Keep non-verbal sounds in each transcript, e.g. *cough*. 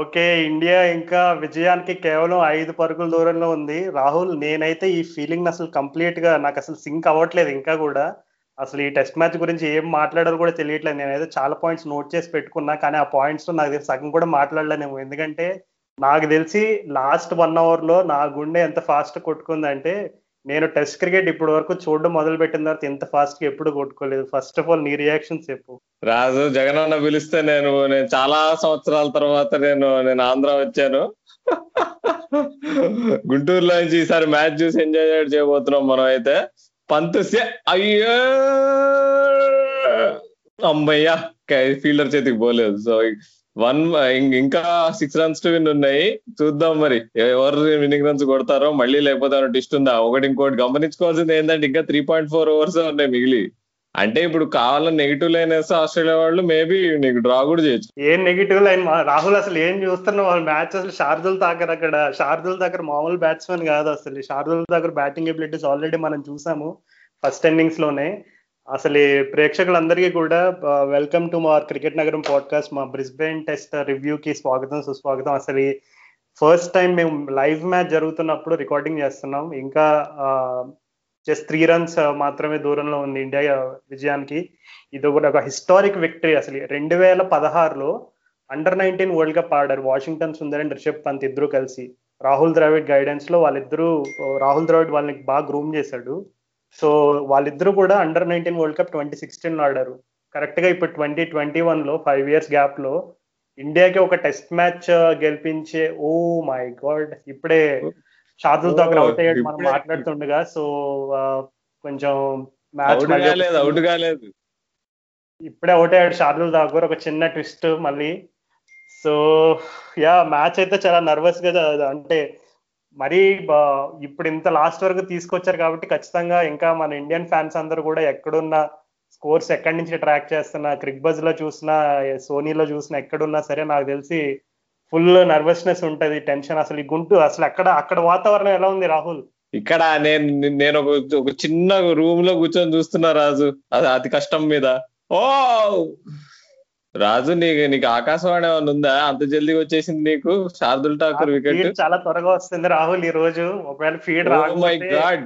Okay India ఇంకా విజయానికి కేవలం ఐదు పరుగుల దూరంలో ఉంది. రాహుల్ నేనైతే ఈ ఫీలింగ్ అసలు కంప్లీట్గా నాకు అసలు సింక్ అవ్వట్లేదు ఇంకా కూడా. అసలు ఈ టెస్ట్ మ్యాచ్ గురించి ఏం మాట్లాడాలో కూడా తెలియట్లేదు. నేనైతే చాలా పాయింట్స్ నోట్ చేసి పెట్టుకున్నా కానీ ఆ పాయింట్స్ నాకు తెలిసి సగం కూడా మాట్లాడలేము ఎందుకంటే నాకు తెలిసి లాస్ట్ వన్ అవర్లో నా గుండె ఎంత ఫాస్ట్ కొట్టుకుందంటే నేను టెస్ట్ క్రికెట్ ఇప్పటి వరకు చూడడం మొదలు పెట్టిన తర్వాత ఇంత ఫాస్ట్గా ఎప్పుడు కొట్టుకోలేదు. ఫస్ట్ ఆఫ్ ఆల్ నీ రియాక్షన్ చెప్పు. రాజు జగన్ అన్న పిలిస్తే నేను నేను చాలా సంవత్సరాల తర్వాత నేను నేను ఆంధ్ర వచ్చాను. గుంటూరులో నుంచి ఈసారి మ్యాచ్ చూసి ఎంజాయ్ చేయబోతున్నాం మనం అయితే. పంత్ అయ్యో! అమ్మయ్యా ఫీల్డర్ చేతికి పోలేదు. సో వన్ ఇంకా సిక్స్ రన్స్ టు విన్ ఉన్నాయి. చూద్దాం మరి. ఎవరు విన్నింగ్ రన్స్ కొడతారో మళ్ళీ లేకపోతే టిస్ట్ ఉందా? ఒకటి ఇంకోటి గమనించుకోవాల్సింది ఏంటంటే ఇంకా త్రీ పాయింట్ ఫోర్ ఓవర్స్ ఉన్నాయి మిగిలి. అంటే ఇప్పుడు కావాలని నెగిటివ్ లైన్ వేస్తే ఆస్ట్రేలియా వాళ్ళు మేబీ నీకు డ్రా కూడా చేయొచ్చు. ఏం నెగిటివ్ లైన్ రాహుల్ అసలు ఏం చూస్తున్నావు వాళ్ళ మ్యాచ్ అసలు షార్దుల్ తాకర్ అక్కడ. షార్దుల్ దగ్గర మామూలు బ్యాట్స్మెన్ కాదు అసలు. షార్దుల్ దగ్గర బ్యాటింగ్ ఎబిలిటీస్ ఆల్రెడీ మనం చూసాము ఫస్ట్ ఇన్నింగ్స్లోనే. అసలు ప్రేక్షకులందరికీ కూడా వెల్కమ్ టు మా క్రికెట్ నగరం పాడ్కాస్ట్ మా బ్రిస్బెయిన్ టెస్ట్ రివ్యూకి స్వాగతం సుస్వాగతం. అసలు ఫస్ట్ టైం మేము లైవ్ మ్యాచ్ జరుగుతున్నప్పుడు రికార్డింగ్ చేస్తున్నాం. ఇంకా జస్ట్ త్రీ రన్స్ మాత్రమే దూరంలో ఉంది ఇండియా విజయానికి. ఇది కూడా ఒక హిస్టారిక్ విక్టరీ అసలు. రెండు వేల పదహారులో అండర్ నైన్టీన్ వరల్డ్ కప్ ఆడారు వాషింగ్టన్ సుందర్ అండ్ రిషబ్ పంత్ ఇద్దరు కలిసి. రాహుల్ ద్రావిడ్ గైడెన్స్లో వాళ్ళిద్దరూ రాహుల్ ద్రావిడ్ వాళ్ళని బాగా గ్రూమ్ చేశాడు. సో వాళ్ళిద్దరూ కూడా under nineteen world cup twenty sixteen ఆడారు. కరెక్ట్గా ఇప్పుడు ట్వంటీ ట్వంటీ వన్లో ఫైవ్ ఇయర్స్ గ్యాప్లో ఇండియాకి ఒక టెస్ట్ మ్యాచ్ గెలిపించే ఓ మై గాడ్ ఇప్పుడే షాదుల్ దగ్గర అవుట్ అయ్యాడు. మనం మాట్లాడుతుండగా సో కొంచెం మ్యాచ్ అవుట్ కాలేదు ఇప్పుడే అవుట్ అయ్యాడు షాదుల్ దగ్గర ఒక చిన్న ట్విస్ట్ మళ్ళీ. సో యా మ్యాచ్ అయితే చాలా నర్వస్గా అంటే మరీ ఇప్పుడు ఇంత లాస్ట్ వరకు తీసుకొచ్చారు కాబట్టి ఖచ్చితంగా ఇంకా మన ఇండియన్ ఫ్యాన్స్ అందరూ కూడా ఎక్కడున్న స్కోర్స్ ఎక్కడి నుంచి ట్రాక్ చేస్తున్నా క్రిక్ బజ్లో చూసినా సోనీలో చూసినా ఎక్కడున్నా సరే నాకు తెలిసి ఫుల్ నర్వస్నెస్ ఉంటది టెన్షన్ అసలు ఈ గుంటూరు అసలు అక్కడ అక్కడ వాతావరణం ఎలా ఉంది రాహుల్? ఇక్కడ నేను నేను ఒక ఒక చిన్న రూమ్లో కూర్చొని చూస్తున్నా రాజు అది అతి కష్టం మీద. ఓ! రాజు నీకు నీకు ఆకాశవాణి ఏమైనా ఉందా? అంత జల్దీ వచ్చేసింది నీకు? శార్దుల్ ఠాకూర్ వికెట్ చాలా త్వరగా వస్తుంది రాహుల్ ఈ రోజు. ఒకవేళ ఫీడ్ మై గాడ్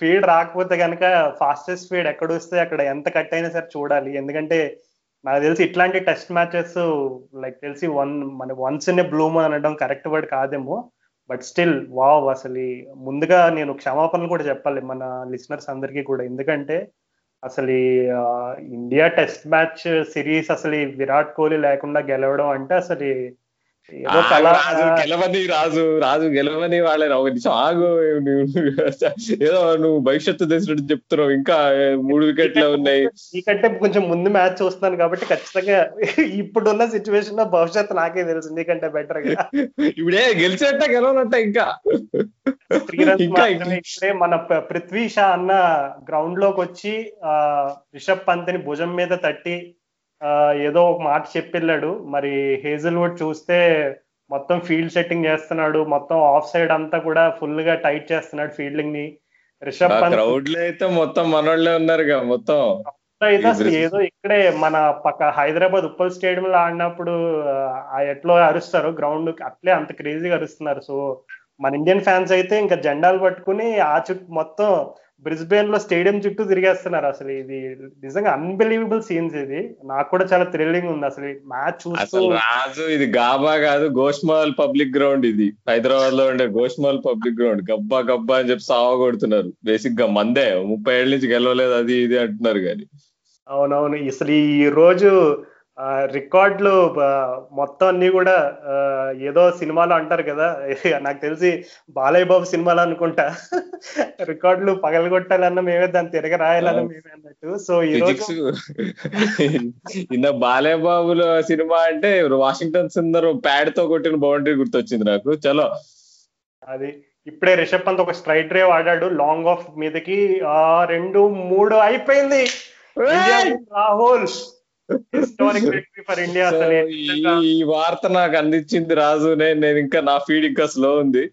ఫీడ్ రాకపోతే కనుక ఫాస్టెస్ట్ ఫీడ్ ఎక్కడ వస్తే అక్కడ ఎంత కట్ అయినా సరే చూడాలి. ఎందుకంటే నాకు తెలిసి ఇట్లాంటి టెస్ట్ మ్యాచెస్ లైక్ తెలిసి వన్ మన once in a blue moon అనడం కరెక్ట్ వర్డ్ కాదేమో. బట్ స్టిల్ వావ్ అసలు ముందుగా నేను క్షమాపణలు కూడా చెప్పాలి మన లిసనర్స్ అందరికీ కూడా. ఎందుకంటే అసలు ఇండియా టెస్ట్ మ్యాచ్ సిరీస్ అసలు విరాట్ కోహ్లీ లేకుండా గెలవడం అంటే అసలు కళ గెలవని రాజు రాజు గెలవని వాళ్ళే ఒక నిమిషం ఆగు ఏదో నువ్వు భవిష్యత్తు తెలిసినట్టు చెప్తున్నావు. ఇంకా మూడు వికెట్లు ఉన్నాయి. నీకంటే కొంచెం ముందు మ్యాచ్ చూస్తున్నాను కాబట్టి ఖచ్చితంగా ఇప్పుడున్న సిచ్యువేషన్లో భవిష్యత్తు నాకే తెలుసు. నీకంటే బెటర్గా. ఇప్పుడే గెలిచేట గెలవనట్ట ఇంకా. మన పృథ్వీ షా అన్న గ్రౌండ్లోకి వచ్చి ఆ రిషబ్ పంత్ని భుజం మీద తట్టి ఏదో ఒక మాట చెప్పిల్లాడు మరి హేజల్వుడ్ చూస్తే మొత్తం ఫీల్డ్ సెట్టింగ్ చేస్తున్నాడు. మొత్తం ఆఫ్ సైడ్ అంతా కూడా ఫుల్గా టైట్ చేస్తున్నాడు ఫీల్డింగ్ని. రిషబ్ పంత్ క్రౌడ్లో అయితే మొత్తం మనోళ్ళే ఉన్నారుగా మొత్తం. అయితే అసలు ఏదో ఇక్కడే మన పక్క హైదరాబాద్ ఉప్పల్ స్టేడియం లో ఆడినప్పుడు ఎట్లో అరుస్తారు. గ్రౌండ్ అట్లే అంత క్రేజీగా అరుస్తున్నారు. సో మన ఇండియన్ ఫ్యాన్స్ అయితే ఇంకా జెండాలు పట్టుకుని ఆ చుట్టూ మొత్తం బ్రిస్బెయిన్లో స్టేడియం చుట్టూ తిరిగేస్తున్నారు అసలు ఇది నిజంగా అన్బిలీవబుల్ సీన్స్ ఇది. నాకు కూడా చాలా థ్రిల్లింగ్ ఉంది అసలు మ్యాచ్ చూస్తూ రాజు ఇది గాబా కాదు గోష్మాల్ పబ్లిక్ గ్రౌండ్ ఇది. హైదరాబాద్లో ఉండే గోష్మాల్ పబ్లిక్ గ్రౌండ్. గబ్బా గబ్బా అని చెప్పి సావ కొడుతున్నారు. బేసిక్గా మందే. ముప్పై ఏళ్ళ నుంచి గెలవలేదు అది ఇది అంటున్నారు కానీ. అవునవును. అసలు ఈ రోజు రికార్డులు మొత్తం అన్ని కూడా ఏదో సినిమాలో అంటారు కదా. *laughs* నాకు తెలిసి బాలయ్య బాబు సినిమాలో అనుకుంటా. *laughs* రికార్డులు పగలగొట్టాలన్న మేమే దాన్ని తిరగ రాయాలన్న మేమే అన్నట్టు. సో ఈ రోజు బాలయ్య బాబులో సినిమా అంటే వాషింగ్టన్ సుందర్ ప్యాడ్తో కొట్టిన బౌండరీ గుర్తొచ్చింది నాకు. చలో. అది ఇప్పుడే రిషబ్ పంత్ ఒక స్ట్రైట్ డ్రైవ్ ఆడాడు. లాంగ్ ఆఫ్ మీదకి ఆ రెండు మూడు అయిపోయింది. Rahul. Historic victory for India అసలు ఈ వార్త నాకు అందించింది రాజు. నేను ఇంకా నా ఫీడ్ ఇంకా స్లో ఉంది.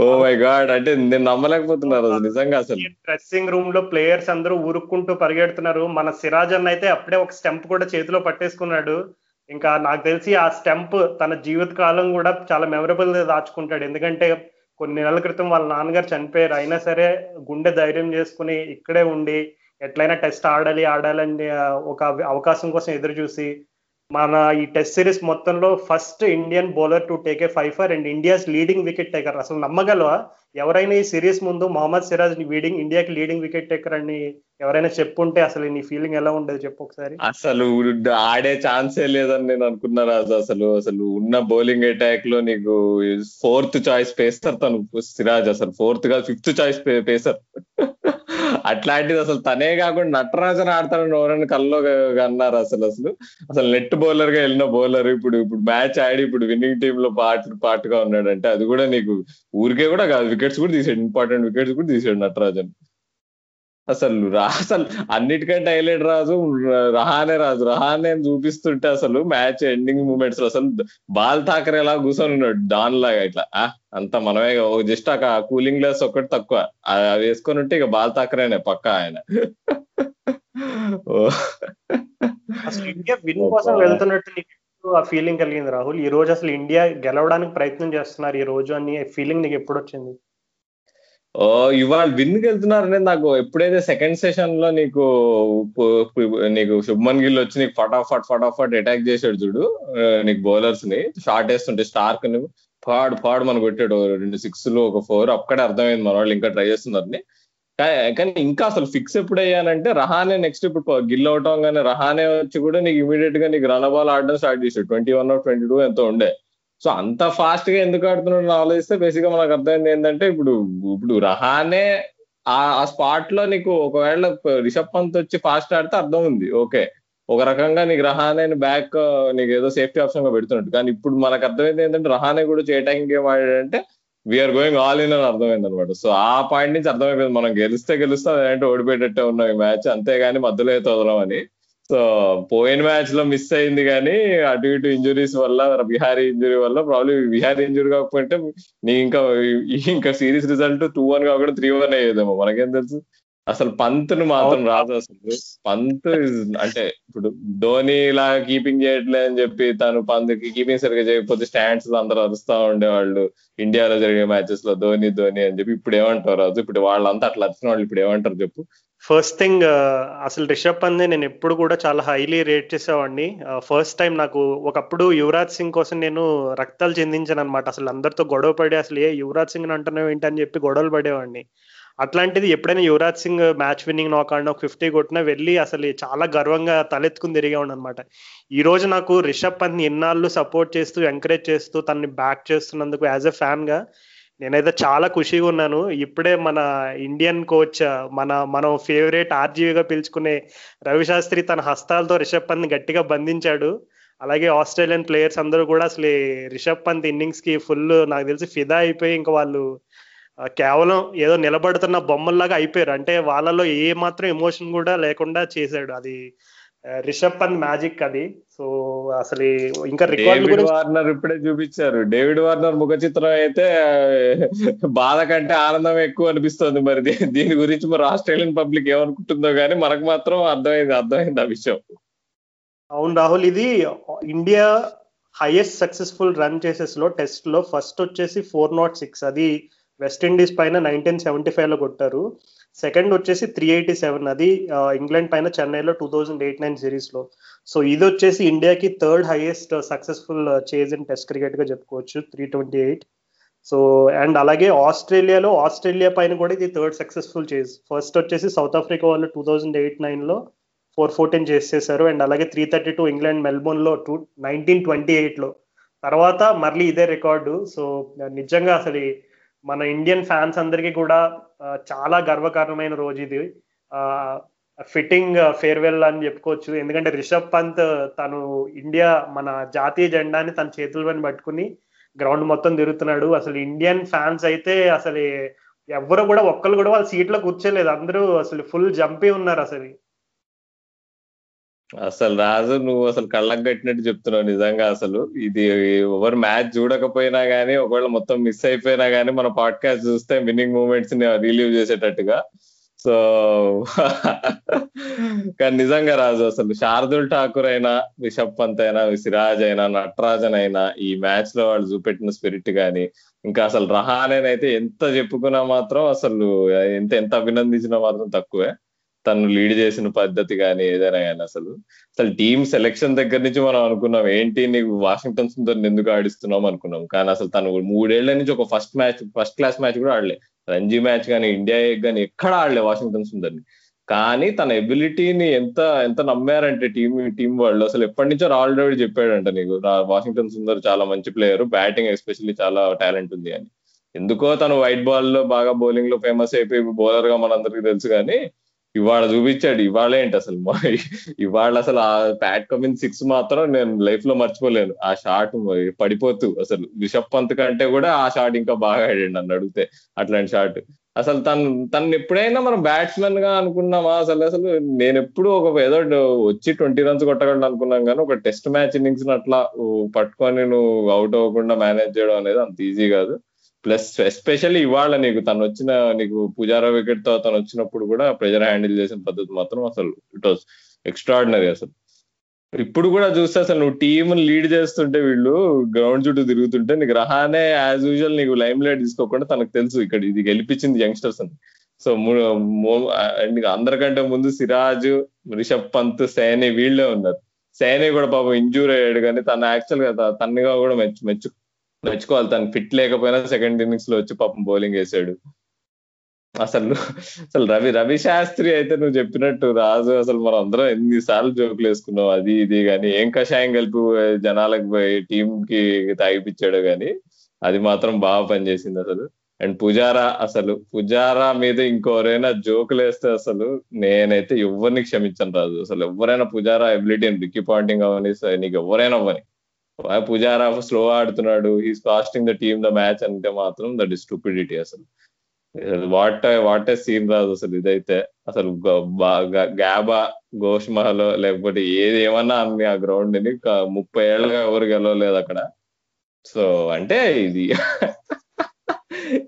ఓ మై గాడ్ అంటే నేను నమ్మలేకపోతున్నారు నిజంగా అసలు. డ్రెస్సింగ్ రూమ్లో ప్లేయర్స్ అందరూ ఊరుక్కుంటూ పరిగెడుతున్నారు. మన సిరాజ్ అన్న అయితే అప్పుడే ఒక స్టెంప్ కూడా చేతిలో పట్టేసుకున్నాడు. ఇంకా నాకు తెలిసి ఆ స్టెంప్ తన జీవిత కాలం కూడా చాలా మెమరబుల్ దాచుకుంటాడు. ఎందుకంటే కొన్ని నెలల క్రితం వాళ్ళ నాన్నగారు చనిపోయారు. అయినా సరే గుండె ధైర్యం చేసుకుని ఇక్కడే ఉండి ఎట్లయినా టెస్ట్ ఆడాలి ఆడాలని ఒక అవకాశం కోసం ఎదురు చూసి మన ఈ టెస్ట్ సిరీస్ మొత్తంలో first Indian bowler to take a fifer and India's leading wicket taker. అసలు నమ్మగలవా? ఎవరైనా ఈ సిరీస్ ముందు మొహమ్మద్ సిరాజ్ లీడింగ్ ఇండియాకి లీడింగ్ వికెట్ టేకర్ అని ఎవరైనా చెప్పుంటే అసలు నీ ఫీలింగ్ ఎలా ఉండేది చెప్పు ఒకసారి? అసలు ఆడే ఛాన్సే లేదని నేను అనుకున్నా రాజు. అసలు అసలు ఉన్న బౌలింగ్ అటాక్లో నీకు ఫోర్త్ చాయిస్ పేస్తారు తను సిరాజ్. అసలు ఫోర్త్ కాదు ఫిఫ్త్ చాయిస్ పేసర్ అట్లాంటిది అసలు తనే కాకుండా నటరాజన్ ఆడతాడని ఎవరైనా కల్లో అన్నారు అసలు అసలు. అసలు నెట్ బౌలర్గా వెళ్ళిన బౌలర్ ఇప్పుడు ఇప్పుడు మ్యాచ్ ఆడి ఇప్పుడు విన్నింగ్ టీమ్లో పార్ట్ పార్ట్గా ఉన్నాడంటే అది కూడా నీకు ఊరికే కూడా కాదు. వికెట్స్ కూడా తీసాడు ఇంపార్టెంట్ వికెట్స్ కూడా తీసాడు నటరాజన్. అసలు రా అసలు అన్నిటికంటే హైలైట్ రాజు రహానే రాజు. రహానే చూపిస్తుంటే అసలు మ్యాచ్ ఎండింగ్ మూమెంట్స్లో అసలు బాల్ తాకరే ఎలా కూర్చొని ఉన్నాడు డాన్ లాగా ఇట్లా. అంత మనమే జస్ట్ ఆ కూలింగ్ గ్లాస్ ఒకటి తక్కువ. అది వేసుకొని ఉంటే ఇక బాల్ తాకరేనే పక్క ఆయన. అసలు ఇండియా విన్ కోసం వెళ్తున్నట్టు నీకు ఆ ఫీలింగ్ కలిగింది రాహుల్? ఈ రోజు అసలు ఇండియా గెలవడానికి ప్రయత్నం చేస్తున్నారు ఈ రోజు అని ఫీలింగ్ నీకు ఎప్పుడు వచ్చింది? ఇవాళ విన్ వెళ్తున్నారు అనేది నాకు ఎప్పుడైతే సెకండ్ సెషన్లో నీకు నీకు శుభ్మన్ గిల్ వచ్చి నీకు ఫటాఫట్ ఫటాఫట్ అటాక్ చేసాడు చూడు నీకు బౌలర్స్ని. షార్ట్ వేస్తుంటే స్టార్క్ని ఫాడ్ ఫాడ్ మన కొట్టాడు రెండు సిక్స్లో ఒక ఫోర్ అక్కడే అర్థమైంది మన వాళ్ళు ఇంకా ట్రై చేస్తున్నారని. కానీ ఇంకా అసలు ఫిక్స్ ఎప్పుడు అయ్యానంటే రహానే నెక్స్ట్ ఇప్పుడు గిల్ అవటం కానీ రహానే వచ్చి కూడా నీకు ఇమీడియట్గా నీకు రన్ బాల్ ఆడడం స్టార్ట్ చేసాడు ట్వంటీ వన్ ట్వంటీ టూ ఎంతో ఉండే. సో అంత ఫాస్ట్గా ఎందుకు ఆడుతున్నాడు ఆలోచిస్తే బేసిక్గా మనకు అర్థమైంది ఏంటంటే ఇప్పుడు ఇప్పుడు రహానే ఆ స్పాట్లో నీకు ఒకవేళ రిషబ్ పంత్ వచ్చి ఫాస్ట్ ఆడితే అర్థం ఉంది. ఓకే ఒక రకంగా నీకు రహానే బ్యాక్ నీకు ఏదో సేఫ్టీ ఆప్షన్గా పెడుతున్నట్టు. కానీ ఇప్పుడు మనకు అర్థమైంది ఏంటంటే రహానే కూడా చేయటానికి ఏం ఆడాడంటే వీఆర్ గోయింగ్ ఆల్ ఇన్ అని అర్థమైంది అనమాట సో ఆ పాయింట్ నుంచి అర్థమైపోయింది. మనం గెలిస్తే గెలుస్తే అదేంటే ఓడిపోయేటట్టే ఉన్నాం ఈ మ్యాచ్ అంతేగాని మధ్యలో అయితే అని సో పోయిన మ్యాచ్లో మిస్ అయింది కానీ అటు ఇటు ఇంజురీస్ వల్ల బిహారీ ఇంజురీ వల్ల ప్రాబ్లమ్ బిహారీ ఇంజురీ కాకపోతే నీ ఇంకా ఇంకా సిరీస్ రిజల్ట్ టూ వన్ కాకుండా త్రీ వన్ అయ్యేదేమో. మనకేం తెలుసు? అసలు పంత్ను మాత్రం రాదు అసలు. పంత్ అంటే ఇప్పుడు ధోని ఇలా కీపింగ్ చేయట్లే అని చెప్పి తను పంత్ కీపింగ్ సరిగ్గా చేయకపోతే స్టాండ్స్ అందరూ అరుస్తా ఉండేవాళ్ళు. ఇండియాలో జరిగే మ్యాచెస్లో ధోని ధోని అని చెప్పి ఇప్పుడు ఏమంటారు రాజు? ఇప్పుడు వాళ్ళంతా అట్లా వచ్చిన వాళ్ళు ఇప్పుడు ఏమంటారు చెప్పు? ఫస్ట్ థింగ్ uh, అసలు రిషబ్ పంత్ నేను ఎప్పుడు కూడా చాలా హైలీ రేట్ చేసేవాడిని. Uh, ఫస్ట్ టైం నాకు ఒకప్పుడు యువరాజ్ సింగ్ కోసం నేను రక్తాలు చెందించాను అనమాట అసలు అందరితో గొడవ పడి అసలు ఏ యువరాజ్ సింగ్ అంటున్నావు ఏంటి? అని చెప్పి గొడవలు పడేవాడిని. అట్లాంటిది ఎప్పుడైనా యువరాజ్ సింగ్ మ్యాచ్ విన్నింగ్ నాక్ ఆడిన ఒక ఫిఫ్టీ కొట్టినా వెళ్ళి అసలు చాలా గర్వంగా తలెత్తుకుని తిరిగేవాడు అనమాట ఈ రోజు నాకు రిషబ్ పంత్ ఎన్నాళ్ళు సపోర్ట్ చేస్తూ ఎంకరేజ్ చేస్తూ తనని బ్యాక్ చేస్తున్నందుకు యాజ్ ఎ ఫ్యాన్గా నేనైతే చాలా ఖుషిగా ఉన్నాను. ఇప్పుడే మన ఇండియన్ కోచ్ మన మనం ఫేవరెట్ ఆర్జీవిగా పిలుచుకునే రవిశాస్త్రి తన హస్తాలతో రిషబ్ పంత్ గట్టిగా బంధించాడు. అలాగే ఆస్ట్రేలియన్ ప్లేయర్స్ అందరూ కూడా అసలు రిషబ్ పంత్ ఇన్నింగ్స్కి ఫుల్ నాకు తెలిసి ఫిదా అయిపోయి ఇంకా వాళ్ళు కేవలం ఏదో నిలబడుతున్న బొమ్మల్లాగా అయిపోయారు. అంటే వాళ్ళలో ఏ మాత్రం ఎమోషన్ కూడా లేకుండా చేశాడు. అది రిషబ్ పంత్ మ్యాజిక్ అది. సో అసలు ఇంకా రికార్డు వార్నర్ ఇప్పుడే చూపించారు. డేవిడ్ వార్నర్ ముఖ చిత్రం అయితే బాధ కంటే ఆనందం ఎక్కువ అనిపిస్తుంది మరి. దీని గురించి మరి ఆస్ట్రేలియన్ పబ్లిక్ ఏమనుకుంటుందో కానీ మనకు మాత్రం అర్థమైంది అర్థమైంది ఆ విషయం. అవును రాహుల్ ఇది ఇండియా హైయెస్ట్ సక్సెస్ఫుల్ రన్ చేసేస్లో టెస్ట్లో ఫస్ట్ వచ్చేసి ఫోర్ నాట్ సిక్స్. అది వెస్టిండీస్ పైన నైన్టీన్ సెవెంటీ ఫైవ్లో కొట్టారు. సెకండ్ వచ్చేసి త్రీ ఎయిటీ సెవెన్ అది ఇంగ్లాండ్ పైన చెన్నైలో టూ థౌజండ్ ఎయిట్ నైన్ సిరీస్లో. సో ఇది వచ్చేసి ఇండియాకి third highest successful chase in test క్రికెట్గా చెప్పుకోవచ్చు three twenty eight so and అలాగే ఆస్ట్రేలియాలో ఆస్ట్రేలియా పైన కూడా ఇది థర్డ్ సక్సెస్ఫుల్ చేజ్ ఫస్ట్ వచ్చేసి సౌత్ ఆఫ్రికా వాళ్ళు టూ థౌజండ్ ఎయిట్ నైన్లో ఫోర్ ఫోర్టీన్ చేసేసారు అండ్ అలాగే త్రీ థర్టీ టూ ఇంగ్లాండ్ మెల్బోర్న్లో టూ నైన్టీన్ ట్వంటీ ఎయిట్లో. తర్వాత మళ్ళీ ఇదే రికార్డు సో నిజంగా అసలు మన ఇండియన్ ఫ్యాన్స్ అందరికీ కూడా చాలా గర్వకారణమైన రోజు ఇది. ఫిట్టింగ్ ఫేర్వెల్ అని చెప్పుకోవచ్చు. ఎందుకంటే రిషబ్ పంత్ తను ఇండియా మన జాతీయ జెండాని తన చేతుల పైన పట్టుకుని గ్రౌండ్ మొత్తం తిరుగుతున్నాడు. అసలు ఇండియన్ ఫ్యాన్స్ అయితే అసలు ఎవరు కూడా ఒక్కరు కూడా వాళ్ళ సీట్లో కూర్చోలేదు. అందరూ అసలు ఫుల్ జంపి ఉన్నారు అసలు. అసలు రాజు నువ్వు అసలు కళ్ళకు కట్టినట్టు చెప్తున్నావు నిజంగా అసలు. ఇది ఎవరు మ్యాచ్ చూడకపోయినా గానీ ఒకవేళ మొత్తం మిస్ అయిపోయినా గానీ మన పాడ్కాస్ట్ చూస్తే విన్నింగ్ మూమెంట్స్ని రిలీవ్ చేసేటట్టుగా. సో కానీ నిజంగా రాజు అసలు శార్దుల్ ఠాకూర్ అయినా రిషబ్ పంత్ అయినా సిరాజ్ అయినా నటరాజన్ అయినా ఈ మ్యాచ్లో వాళ్ళు చూపెట్టిన స్పిరిట్ గానీ ఇంకా అసలు రహానేనైతే ఎంత చెప్పుకున్నా మాత్రం అసలు ఎంత ఎంత అభినందించినా మాత్రం తక్కువే. తను లీడ్ చేసిన పద్ధతి కానీ ఏదైనా కానీ అసలు. అసలు టీమ్ సెలెక్షన్ దగ్గర నుంచి మనం అనుకున్నాం ఏంటి నీకు వాషింగ్టన్ సుందర్ ఎందుకు ఆడిస్తున్నాం అనుకున్నాం. కానీ అసలు తను మూడేళ్ళ నుంచి ఒక first match first class match కూడా ఆడలే. రంజీ మ్యాచ్ కానీ ఇండియా కానీ ఎక్కడ ఆడలే వాషింగ్టన్ సుందర్ని. కానీ తన ఎబిలిటీని ఎంత ఎంత నమ్మారంటే టీం టీం వాళ్ళు. అసలు ఎప్పటి నుంచో రాహుల్ ద్రవిడ్ చెప్పాడంట నీకు వాషింగ్టన్ సుందర్ చాలా మంచి ప్లేయర్ బ్యాటింగ్ ఎస్పెషల్లీ చాలా టాలెంట్ ఉంది అని. ఎందుకో తను వైట్ బాల్లో బాగా బౌలింగ్లో ఫేమస్ అయిపోయి బౌలర్గా మనందరికి తెలుసు కానీ ఇవాళ చూపించాడు. ఇవాళ ఏంటి అసలు? ఇవాళ అసలు ఆ ప్యాట్ కమిన్ సిక్స్ మాత్రం నేను లైఫ్లో మర్చిపోలేను. ఆ షాట్ పడిపోతూ అసలు రిషబ్ పంత్ కంటే కూడా ఆ షాట్ ఇంకా బాగా ఆడాడు నన్ను అడిగితే అట్లాంటి షాట్ అసలు తను తను ఎప్పుడైనా మనం బ్యాట్స్మెన్గా అనుకున్నామా? అసలు అసలు నేను ఎప్పుడు ఒక ఏదో వచ్చి ట్వంటీ రన్స్ కొట్టగలను అనుకున్నాం కానీ ఒక టెస్ట్ మ్యాచ్ ఇన్నింగ్స్ అట్లా పట్టుకొని నువ్వు అవుట్ అవ్వకుండా మేనేజ్ చేయడం అనేది అంత ఈజీ కాదు. ప్లస్ ఎస్పెషల్లీ ఇవాళ నీకు తను వచ్చిన నీకు పుజారా వికెట్తో తను వచ్చినప్పుడు కూడా ప్రెజర్ హ్యాండిల్ చేసిన పద్ధతి మాత్రం అసలు ఇట్ వాస్ ఎక్స్ట్రాడినరీ అసలు. ఇప్పుడు కూడా చూస్తే అసలు నువ్వు టీమ్ లీడ్ చేస్తుంటే వీళ్ళు గ్రౌండ్ చుట్టూ తిరుగుతుంటే నీకు రహానే యాజ్ యూజువల్ నీకు లైమ్ లైట్ తీసుకోకుండా తనకు తెలుసు ఇక్కడ ఇది గెలిపించింది యంగ్స్టర్స్ అని. సో అందరికంటే ముందు సిరాజ్ రిషబ్ పంత్ సేనే వీళ్ళే ఉన్నారు. సేనే కూడా పాపం ఇంజూర్ అయ్యాడు కానీ తన యాక్చువల్గా తనగా కూడా మెచ్చు మెచ్చు మెచ్చుకోవాలి తను ఫిట్ లేకపోయినా సెకండ్ ఇన్నింగ్స్లో వచ్చి పాపం బౌలింగ్ వేసాడు. అసలు అసలు రవి రవి శాస్త్రి అయితే నువ్వు చెప్పినట్టు రాజు అసలు మనం అందరం ఎన్నిసార్లు జోకులు వేసుకున్నాం. అది ఇది కానీ ఏం కషాయం కలిపి జనాలకు పోయి టీం కి తాగిపించాడు కానీ అది మాత్రం బాగా పనిచేసింది అసలు. అండ్ పుజారా అసలు పుజారా మీద ఇంకోరైనా జోకులు వేస్తే అసలు నేనైతే ఎవరిని క్షమించను రాజు. అసలు ఎవరైనా పుజారా ఎబిలిటీ అని రిక్కీ పాయింటింగ్ అవని నీకు ఎవరైనా అవ్వని పుజారా స్లో ఆడుతున్నాడు. He's costing the team the match అంటే మాత్రం దట్ ఇస్ స్టూపిడిటీ అసలు. వాట్ వాట్ సీన్ రాదు అసలు ఇదైతే. అసలు గ్యాబా ఘోష్ మహల్ లేకపోతే ఏది ఏమన్నా అన్ని ఆ గ్రౌండ్ని. ముప్పై ఏళ్ళగా ఎవరు గెలవలేదు అక్కడ. సో అంటే ఇది.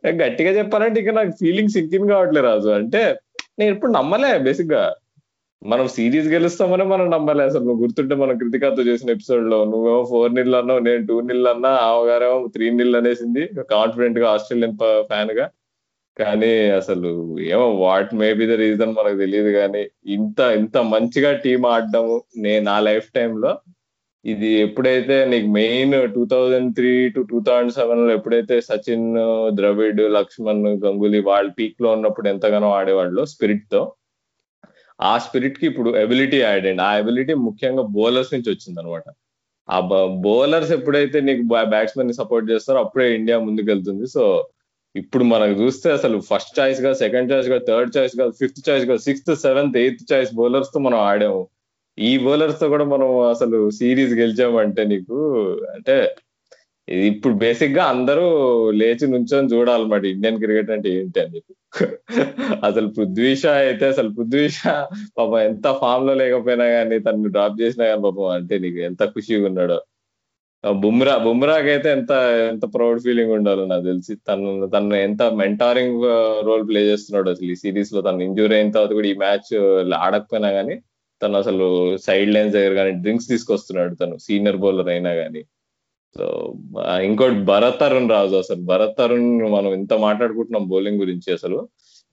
గట్టిగా చెప్పాలంటే ఇక నాకు ఫీలింగ్ సింకిన్ కావట్లేదు రాజు. అంటే నేను ఇప్పుడు నమ్మలే బేసిక్గా మనం సిరీస్ గెలుస్తామని మనం నమ్మాలి. అసలు నువ్వు గుర్తుంటే మనం కృతికాతో చేసిన ఎపిసోడ్లో నువ్వేమో ఫోర్ నిల్ అన్నావు నేను టూ నిల్ అన్నా ఆవగారేమో త్రీ నిల్ అనేసింది. కాన్ఫిడెంట్గా ఆస్ట్రేలియన్ ఫ్యాన్గా. కానీ అసలు ఏమో what may be the reason మనకు తెలియదు కానీ ఇంత ఇంత మంచిగా టీం ఆడడము నేను నా లైఫ్ టైంలో ఇది ఎప్పుడైతే నీకు main two thousand three to two thousand సెవెన్లో ఎప్పుడైతే సచిన్ ద్రవిడ్ లక్ష్మణ్ గంగూలీ వాళ్ళ పీక్లో ఉన్నప్పుడు ఎంతగానో ఆడేవాళ్ళు స్పిరిట్తో ఆ స్పిరిట్కి ఇప్పుడు ఎబిలిటీ యాడ్ అండి ఆ ఎబిలిటీ ముఖ్యంగా బౌలర్స్ నుంచి వచ్చింది అనమాట ఆ బౌలర్స్ ఎప్పుడైతే నీకు బ్యాట్స్మెన్ని సపోర్ట్ చేస్తారో అప్పుడే ఇండియా ముందుకెళ్తుంది. సో ఇప్పుడు మనకు చూస్తే అసలు ఫస్ట్ చాయిస్గా సెకండ్ చాయిస్గా థర్డ్ చాయిస్గా ఫిఫ్త్ చాయిస్గా సిక్స్త్ సెవెంత్ ఎయిత్ చాయిస్ బౌలర్స్తో మనం ఆడాము. ఈ బౌలర్స్తో కూడా మనం అసలు సిరీస్ గెలిచామంటే నీకు అంటే ఇప్పుడు బేసిక్గా అందరూ లేచి నుంచొని చూడాలన్నమాట ఇండియన్ క్రికెట్ అంటే ఏంటి అని చెప్పి. అసలు పృథ్వీ షా అయితే అసలు పృథ్వీ షా పాపం ఎంత ఫామ్లో లేకపోయినా కానీ తను డ్రాప్ చేసినా కానీ పాపం అంటే నీకు ఎంత ఖుషిగా ఉన్నాడో. బుమ్రా బుమ్రాకి అయితే ఎంత ఎంత ప్రౌడ్ ఫీలింగ్ ఉండాలో నాకు తెలిసి. తను తను ఎంత మెంటారింగ్ రోల్ ప్లే చేస్తున్నాడు అసలు ఈ సిరీస్లో. తను ఇంజూరీ అయిన తర్వాత కూడా ఈ మ్యాచ్ ఆడకపోయినా కానీ తను అసలు సైడ్ లైన్స్ దగ్గర కానీ డ్రింక్స్ తీసుకొస్తున్నాడు తను. సీనియర్ బౌలర్ అయినా కానీ సో ఇంకోటి భరత్ అరుణ్ రాజు అసలు. భరత్ అరుణ్ మనం ఇంత మాట్లాడుకుంటున్నాం బౌలింగ్ గురించి అసలు.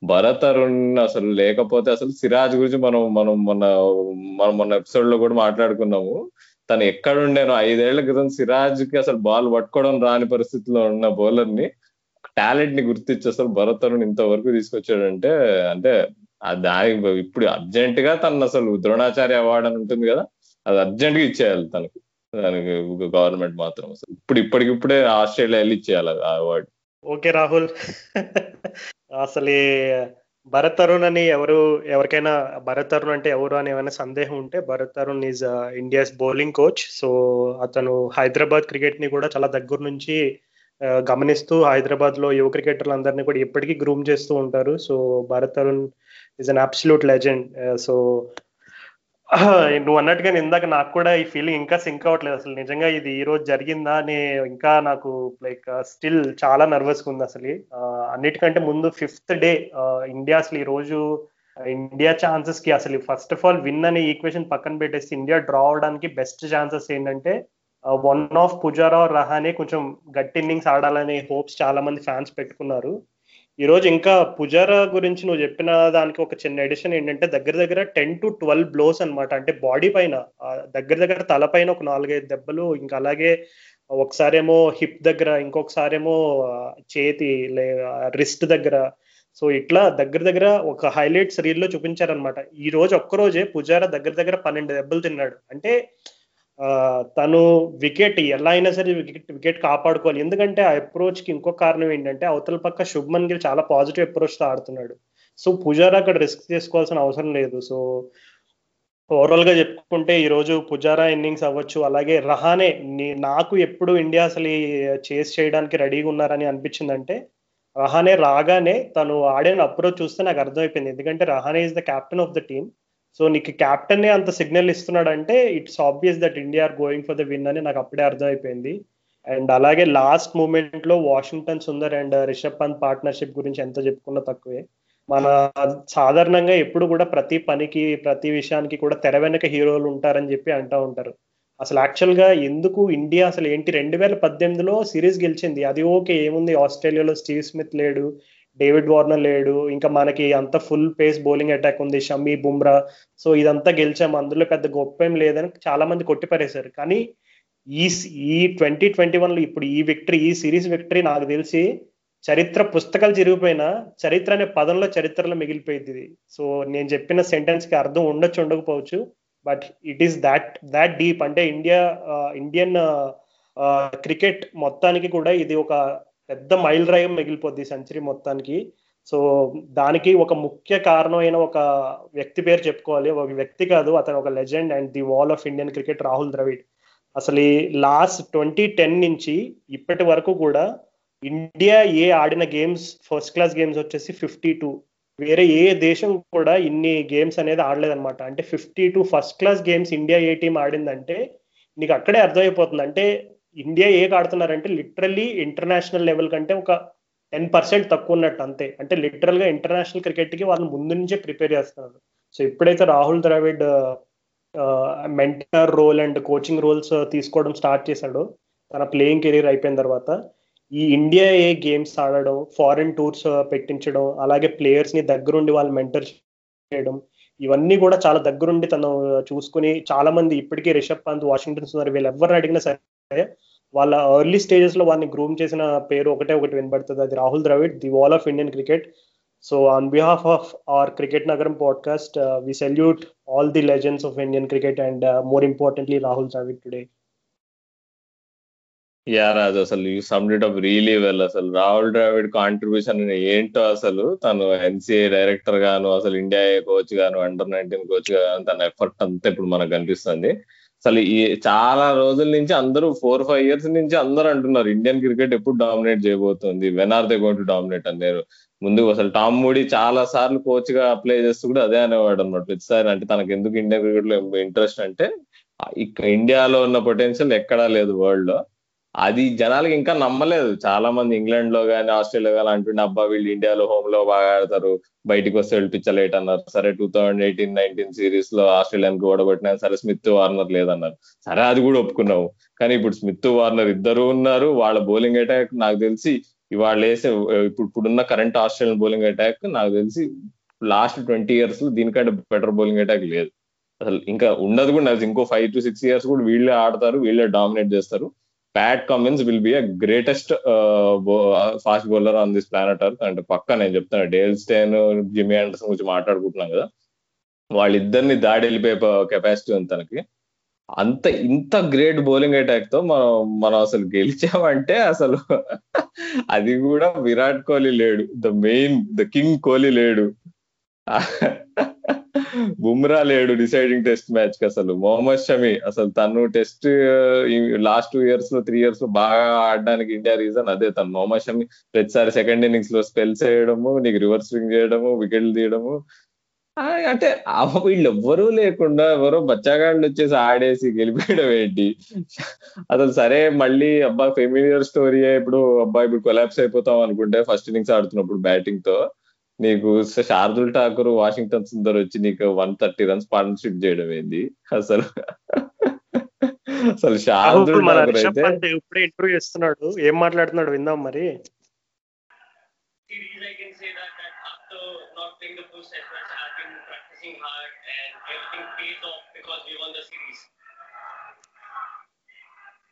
భరత్ అరుణ్ అసలు లేకపోతే అసలు సిరాజ్ గురించి మనం మనం మొన్న మనం మొన్న ఎపిసోడ్లో కూడా మాట్లాడుకున్నాము. తను ఎక్కడుండేనో ఐదేళ్ళ క్రితం సిరాజ్కి అసలు బాల్ పట్టుకోవడం రాని పరిస్థితిలో ఉన్న బౌలర్ని టాలెంట్ని గుర్తించి అసలు భరత్ అరుణ్ ఇంతవరకు తీసుకొచ్చాడంటే అంటే దాని ఇప్పుడు అర్జెంట్గా తను అసలు ద్రోణాచార్య అవార్డు అని ఉంటుంది కదా అది అర్జెంట్గా ఇచ్చేయాలి తనకు. దానికి గవర్నమెంట్ మాత్రం. అసలు ఇప్పుడు ఇప్పటికిప్పుడే ఆస్ట్రేలియా వెళ్ళి ఇచ్చేయాలి ఆ అవార్డు ఓకే రాహుల్. అసలు భరత్ అరుణ్ అని ఎవరు ఎవరికైనా భరత్ అరుణ్ అంటే ఎవరు అని ఏమైనా సందేహం ఉంటే Bharat Arun is India's bowling coach so అతను హైదరాబాద్ క్రికెట్ని కూడా చాలా దగ్గర నుంచి uh, గమనిస్తూ హైదరాబాద్లో యువ క్రికెటర్లు అందరినీ కూడా ఇప్పటికీ గ్రూమ్ చేస్తూ ఉంటారు. So Bharat Arun is an absolute legend so నువ్వు అన్నట్టుగా ఇందాక నాకు కూడా ఈ ఫీలింగ్ ఇంకా సింక్ అవ్వట్లేదు. అసలు నిజంగా ఇది ఈ రోజు జరిగిందా అని ఇంకా నాకు లైక్ స్టిల్ uh, చాలా నర్వస్ ఉంది అసలు. అన్నిటికంటే ముందు ఫిఫ్త్ డే ఇండియా అసలు ఈ రోజు ఇండియా ఛాన్సెస్కి అసలు ఫస్ట్ ఆఫ్ ఆల్ విన్ అనే ఈక్వేషన్ పక్కన పెట్టేసి ఇండియా డ్రా అవడానికి బెస్ట్ ఛాన్సెస్ ఏంటంటే వన్ ఆఫ్ పుజారా రహానే కొంచెం గట్టి ఇన్నింగ్స్ ఆడాలనే హోప్స్ చాలా మంది ఫ్యాన్స్ పెట్టుకున్నారు. ఈ రోజు ఇంకా పుజారా గురించి నువ్వు చెప్పిన దానికి ఒక చిన్న ఎడిషన్ ఏంటంటే దగ్గర దగ్గర టెన్ టు ట్వెల్వ్ బ్లోస్ అనమాట అంటే బాడీ పైన దగ్గర దగ్గర తల పైన ఒక నాలుగైదు దెబ్బలు ఇంకా అలాగే ఒకసారేమో హిప్ దగ్గర ఇంకొకసారేమో చేతి లే రిస్ట్ దగ్గర. సో ఇట్లా దగ్గర దగ్గర ఒక హైలైట్స్ రీల్లో చూపించారనమాట ఈ రోజు ఒక్కరోజే పుజారా దగ్గర దగ్గర పన్నెండు దెబ్బలు తిన్నాడు. అంటే తను వికెట్ ఎలా అయినా సరే వికెట్ వికెట్ కాపాడుకోవాలి. ఎందుకంటే ఆ అప్రోచ్కి ఇంకో కారణం ఏంటంటే అవతల పక్క శుభ్మన్ గిల్ చాలా పాజిటివ్ అప్రోచ్తో ఆడుతున్నాడు. సో పుజారా అక్కడ రిస్క్ చేసుకోవాల్సిన అవసరం లేదు. సో ఓవరాల్గా చెప్పుకుంటే ఈ రోజు పుజారా ఇన్నింగ్స్ అవ్వచ్చు అలాగే రహానే నాకు ఎప్పుడు ఇండియా అసలు చేస్ చేయడానికి రెడీగా ఉన్నారని అనిపించిందంటే రహానే రాగానే తను ఆడిన అప్రోచ్ చూస్తే నాకు అర్థమైపోయింది. ఎందుకంటే Rahane is the captain of the team so నీకు కెప్టెన్ అంత సిగ్నల్ ఇస్తున్నాడు అంటే it's obvious that India are going for the win అని నాకు అప్పుడే అర్థమైపోయింది. అండ్ అలాగే లాస్ట్ మూమెంట్లో Washington Sundar and Rishabh Pant partnership గురించి ఎంత చెప్పుకున్నా తక్కువే. మన సాధారణంగా ఎప్పుడు కూడా ప్రతి పనికి ప్రతి విషయానికి కూడా తెర వెనక హీరోలు ఉంటారని చెప్పి అంటూ ఉంటారు. అసలు యాక్చువల్గా ఎందుకు ఇండియా అసలు ఏంటి? రెండు వేల పద్దెనిమిదిలో సిరీస్ గెలిచింది. అది ఓకే ఏముంది? ఆస్ట్రేలియాలో స్టీవ్ స్మిత్ లేడు. డేవిడ్ వార్నర్ లేడు ఇంకా మనకి అంత ఫుల్ పేస్ బౌలింగ్ అటాక్ ఉంది షమీ బుమ్రా. సో ఇదంతా గెలిచాము. అందులో పెద్ద గొప్ప ఏం లేదని చాలా మంది కొట్టిపారేశారు కానీ ఈ ఈ ట్వంటీ ట్వంటీ వన్లో ఇప్పుడు ఈ విక్టరీ ఈ సిరీస్ విక్టరీ నాకు తెలిసి చరిత్ర పుస్తకాలు జరిగిపోయినా చరిత్ర అనే పదంలో చరిత్రలో మిగిలిపోయింది ఇది. సో నేను చెప్పిన సెంటెన్స్కి అర్థం ఉండొచ్చు ఉండకపోవచ్చు but it is that that deep అంటే ఇండియా ఇండియన్ క్రికెట్ మొత్తానికి కూడా ఇది ఒక పెద్ద మైల్ డ్రైవ్ మిగిలిపోద్ది సెంచరీ మొత్తానికి. సో దానికి ఒక ముఖ్య కారణమైన ఒక వ్యక్తి పేరు చెప్పుకోవాలి. ఒక వ్యక్తి కాదు అతను ఒక legend and the wall of Indian cricket Rahul Dravid. అసలు ఈ లాస్ట్ ట్వంటీ టెన్ నుంచి ఇప్పటి వరకు కూడా ఇండియా ఏ ఆడిన గేమ్స్ ఫస్ట్ క్లాస్ గేమ్స్ వచ్చేసి ఫిఫ్టీ టూ. వేరే ఏ దేశం కూడా ఇన్ని గేమ్స్ అనేది ఆడలేదన్నమాట. అంటే fifty two first class games India A team ఆడిందంటే నీకు అక్కడే అర్థమైపోతుంది. అంటే ఇండియా ఏ ఆడుతున్నారంటే లిటరల్లీ ఇంటర్నేషనల్ లెవెల్ కంటే ఒక టెన్ పర్సెంట్ తక్కువ ఉన్నట్టు అంతే. అంటే లిటరల్గా ఇంటర్నేషనల్ క్రికెట్కి వాళ్ళు ముందు నుంచే ప్రిపేర్ చేస్తున్నారు. సో ఎప్పుడైతే Rahul Dravid mentor role and coaching roles తీసుకోవడం స్టార్ట్ చేశాడో. తన ప్లేయింగ్ కెరీర్ అయిపోయిన తర్వాత. ఈ ఇండియా ఏ గేమ్స్ ఆడడం ఫారిన్ టూర్స్ పెట్టించడం అలాగే ప్లేయర్స్ని దగ్గరుండి వాళ్ళు మెంటర్ చేయడం ఇవన్నీ కూడా చాలా దగ్గరుండి తను చూసుకుని చాలా మంది ఇప్పటికీ రిషబ్ పంత్ వాషింగ్టన్ సుందర్ వీళ్ళు ఎవరిని అడిగినా సరే వాళ్ళ ఎర్లీ స్టేజెస్లో వాళ్ళని గ్రూమ్ చేసిన పేరు ఒకటే ఒకటి వినబడుతుంది. అది Rahul Dravid the wall of Indian cricket. So on behalf of our cricket Nagaram podcast we salute all the legends of Indian cricket and more importantly Rahul Dravid today yeah Raju అసలు you summed up really well అసలు Rahul Dravid contribution ఏంటో అసలు తను NCA director గాను అసలు India coach గాను under nineteen coach గాను తన ఎఫర్ట్ అంతా ఇప్పుడు మనకు కనిపిస్తుంది. అసలు ఈ చాలా రోజుల నుంచి అందరూ ఫోర్ ఫైవ్ ఇయర్స్ నుంచి అందరూ అంటున్నారు ఇండియన్ క్రికెట్ ఎప్పుడు డామినేట్ చేయబోతుంది when are they going to dominate అన్నారు. ముందు అసలు టామ్ మూడీ చాలా సార్లు కోచ్గా అప్లై చేస్తూ కూడా అదే అనేవాడు అనమాట ప్రతిసారి అంటే తనకు ఎందుకు ఇండియన్ క్రికెట్లో ఇంట్రెస్ట్ అంటే ఇండియాలో ఉన్న పొటెన్షియల్ ఎక్కడా లేదు వరల్డ్లో. అది జనాలకి ఇంకా నమ్మలేదు. చాలా మంది ఇంగ్లాండ్లో కానీ ఆస్ట్రేలియా కానీ అంటుండే అబ్బా వీళ్ళు ఇండియాలో హోమ్లో బాగా ఆడతారు. బయటికి వస్తే వెళ్ళిపించలేట్ అన్నారు. సరే టూ థౌసండ్ ఎయిటీన్ నైన్టీన్ సిరీస్లో ఆస్ట్రేలియాకి ఓడగొట్టినా సరే స్మిత్ వార్నర్ లేదన్నారు. సరే అది కూడా ఒప్పుకున్నావు కానీ ఇప్పుడు స్మిత్ వార్నర్ ఇద్దరు ఉన్నారు. వాళ్ళ బౌలింగ్ అటాక్ నాకు తెలిసి ఇవాళ వేసే ఇప్పుడు ఇప్పుడున్న కరెంట్ ఆస్ట్రేలియన్ బౌలింగ్ అటాక్ నాకు తెలిసి లాస్ట్ ట్వంటీ ఇయర్స్లో దీనికంటే బెటర్ బౌలింగ్ అటాక్ లేదు. అసలు ఇంకా ఉండదు కూడా. నాకు ఇంకో ఫైవ్ టు సిక్స్ ఇయర్స్ కూడా వీళ్ళే ఆడతారు వీళ్ళే డామినేట్ చేస్తారు. Pat Cummins will be a greatest fast bowler on this planet earth అంటే పక్క నేను చెప్తాను డేల్ స్టేన్ జిమ్మి ఆండర్సన్ గురించి మాట్లాడుకుంటున్నాం కదా. వాళ్ళిద్దరిని దాడి వెళ్ళిపోయే కెపాసిటీ ఉంది తనకి. అంత ఇంత గ్రేట్ బౌలింగ్ అటాక్తో మనం మనం అసలు గెలిచామంటే అసలు *laughs* అది కూడా విరాట్ కోహ్లీ లేడు. The main the king Kohli లేడు. *laughs* బుమ్రా లేడు డిసైడింగ్ టెస్ట్ మ్యాచ్కి అసలు. మొహమ్మద్ షమి అసలు తను టెస్ట్ లాస్ట్ టూ ఇయర్స్లో త్రీ ఇయర్స్లో బాగా ఆడడానికి ఇండియా రీజన్ అదే తను. మొహమ్మద్ షమి ప్రతిసారి సెకండ్ ఇన్నింగ్స్లో స్పెల్స్ చేయడము నీకు రివర్స్ స్వింగ్ చేయడము వికెట్లు తీయడము. అంటే వీళ్ళు ఎవ్వరూ లేకుండా ఎవరో బచ్చాగాళ్ళు వచ్చేసి ఆడేసి గెలిపేయడం ఏంటి? అసలు సరే మళ్ళీ అబ్బాయి ఫెమిలియర్ స్టోరీ ఇప్పుడు అబ్బాయి ఇప్పుడు కొలాప్స్ అయిపోతాం అనుకుంటే ఫస్ట్ ఇన్నింగ్స్ ఆడుతున్నప్పుడు బ్యాటింగ్తో నీకు శార్దుల్ ఠాకూర్ వాషింగ్టన్ సుందర్ వచ్చి నీకు వన్ థర్టీ రన్స్ పార్ట్నర్షిప్ చేయడం ఏంది? అసలు అసలు శార్దుల్ ఠాకూర్ అయితే ఇప్పుడే ఇంటర్వ్యూ చేస్తున్నాడు. ఏం మాట్లాడుతున్నాడు విందాం మరి.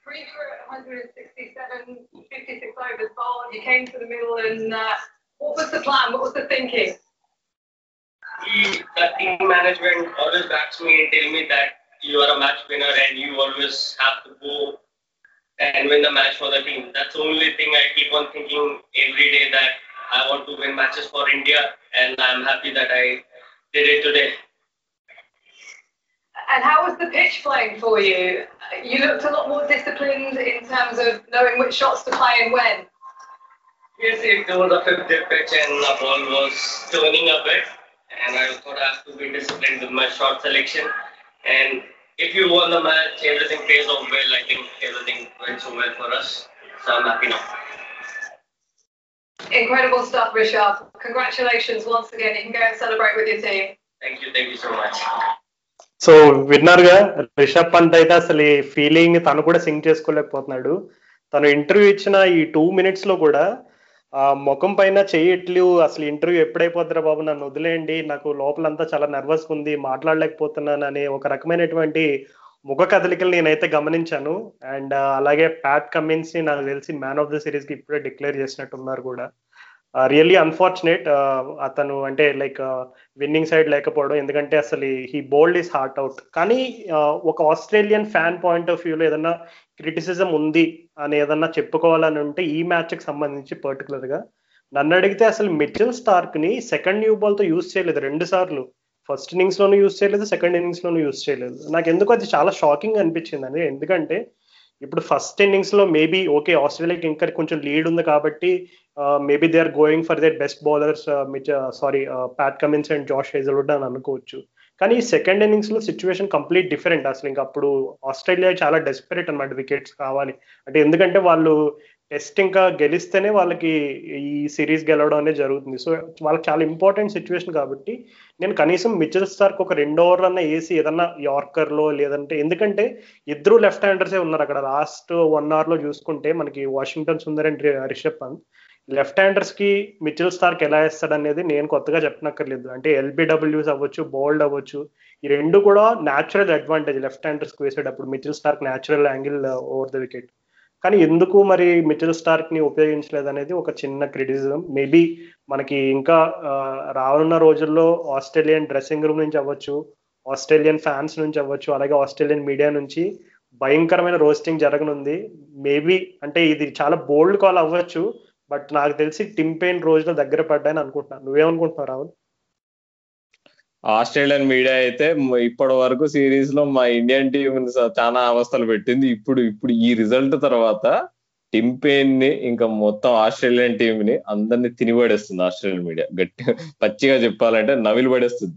Three hundred sixty-seven, fifty-six overs bowled. You came to the middle and uh, what was the plan? What was the thinking? The team management always backs me and tell me that you are a match winner and you always have to go and win the match for the team. That's the only thing I keep on thinking every day that I want to win matches for India and I'm happy that I did it today. And how was the pitch playing for you? You looked a lot more disciplined in terms of knowing which shots to play and when. Yes, it there was a fifth dip pitch and the ball was turning a bit and I thought I have to be disciplined with my shot selection and if you won the match, everything pays off well. I think everything went so well for us. So I'm happy now. Incredible stuff, Rishabh. Congratulations once again. You can go and celebrate with your team. Thank you, thank you so much. So విన్నారుగా రిషబ్ పంత్ అయితే అసలు ఈ feeling తను కూడా సింగ్ చేసుకోలేకపోతున్నాడు తను interview ఇచ్చిన ఈ two minutes లో కూడా ఆ ముఖం పైన చేయట్లు అసలు ఇంటర్వ్యూ ఎప్పుడైపోద్దిరా బాబు? నన్ను వదిలేయండి. నాకు లోపలంతా చాలా నర్వస్ ఉంది. మాట్లాడలేకపోతున్నాను అనే ఒక రకమైనటువంటి ముఖ కదలికలు నేనైతే గమనించాను. అండ్ అలాగే ప్యాట్ కమిన్స్ని నాకు తెలిసి మ్యాన్ ఆఫ్ ద సిరీస్కి ఇప్పుడే డిక్లేర్ చేసినట్టున్నారు కూడా. రియల్లీ అన్ఫార్చునేట్ అతను అంటే లైక్ విన్నింగ్ సైడ్ లేకపోవడం. ఎందుకంటే అసలు he bowled his heart out కానీ ఒక ఆస్ట్రేలియన్ ఫ్యాన్ పాయింట్ ఆఫ్ వ్యూలో ఏదన్నా క్రిటిసిజం ఉంది అని ఏదన్నా చెప్పుకోవాలని ఉంటే ఈ మ్యాచ్కి సంబంధించి పర్టికులర్గా నన్ను అడిగితే అసలు మిచిల్ స్టార్క్ని సెకండ్ న్యూ బాల్తో యూజ్ చేయలేదు రెండు సార్లు. ఫస్ట్ ఇన్నింగ్స్ లోనూ యూజ్ చేయలేదు సెకండ్ ఇన్నింగ్స్ లోనూ యూజ్ చేయలేదు. నాకు ఎందుకు అది చాలా షాకింగ్ అనిపించింది అని ఎందుకంటే ఇప్పుడు ఫస్ట్ ఇన్నింగ్స్లో మేబీ ఓకే ఆస్ట్రేలియాకి ఇంకా కొంచెం లీడ్ ఉంది కాబట్టి maybe they are going for their best bowlers sorry Pat Cummins and Josh Hazlewood అని అనుకోవచ్చు. కానీ సెకండ్ ఇన్నింగ్స్లో సిచ్యువేషన్ కంప్లీట్ డిఫరెంట్ అసలు ఇంకా అప్పుడు ఆస్ట్రేలియా చాలా డెస్పరేట్ అనమాట వికెట్స్ కావాలి. అంటే ఎందుకంటే వాళ్ళు టెస్ట్ ఇంకా గెలిస్తేనే వాళ్ళకి ఈ సిరీస్ గెలవడం అనేది జరుగుతుంది. సో వాళ్ళకి చాలా ఇంపార్టెంట్ సిచ్యువేషన్ కాబట్టి నేను కనీసం మిచిల్ స్టార్క్ ఒక రెండు ఓవర్ అన్న వేసి ఏదన్నా యార్కర్లో లేదంటే ఎందుకంటే ఇద్దరు లెఫ్ట్ హ్యాండర్సే ఉన్నారు అక్కడ. లాస్ట్ వన్ అవర్లో చూసుకుంటే మనకి Washington Sundar and Rishabh Pant left హ్యాండర్స్కి Mitchell Starc ఎలా వేస్తాడు అనేది నేను కొత్తగా చెప్పనక్కర్లేదు. అంటే ఎల్బిడబ్ల్యూస్ అవ్వచ్చు బోల్డ్ అవ్వచ్చు ఈ రెండు కూడా న్యాచురల్ అడ్వాంటేజ్ లెఫ్ట్ హ్యాండర్స్కి వేసేటప్పుడు Mitchell Starc natural angle over the wicket కానీ ఎందుకు మరి మిచిల్ స్టార్క్ని ఉపయోగించలేదు అనేది ఒక చిన్న క్రిటిసిజం మేబీ మనకి ఇంకా రానున్న రోజుల్లో ఆస్ట్రేలియన్ డ్రెస్సింగ్ రూమ్ నుంచి అవ్వచ్చు ఆస్ట్రేలియన్ ఫ్యాన్స్ నుంచి అవ్వచ్చు అలాగే ఆస్ట్రేలియన్ మీడియా నుంచి భయంకరమైన రోస్టింగ్ జరగనుంది. మేబీ అంటే ఇది చాలా బోల్డ్ కాల్ అవ్వచ్చు బట్ నాకు తెలిసి టిమ్ పెయిన్ రోజున దగ్గర పడ్డాయని అనుకుంటున్నాను. నువ్వేమనుకుంటున్నావు రాహుల్? ఆస్ట్రేలియన్ మీడియా అయితే ఇప్పటి వరకు సిరీస్లో మా ఇండియన్ టీం చాలా అవస్థలు పెట్టింది. ఇప్పుడు ఇప్పుడు ఈ రిజల్ట్ తర్వాత టిమ్ పెయిన్ని ఇంకా మొత్తం ఆస్ట్రేలియన్ టీం ని అందరినీ తినిపడేస్తుంది ఆస్ట్రేలియన్ మీడియా. గట్టి పచ్చిగా చెప్పాలంటే నవిలు పడేస్తుంది.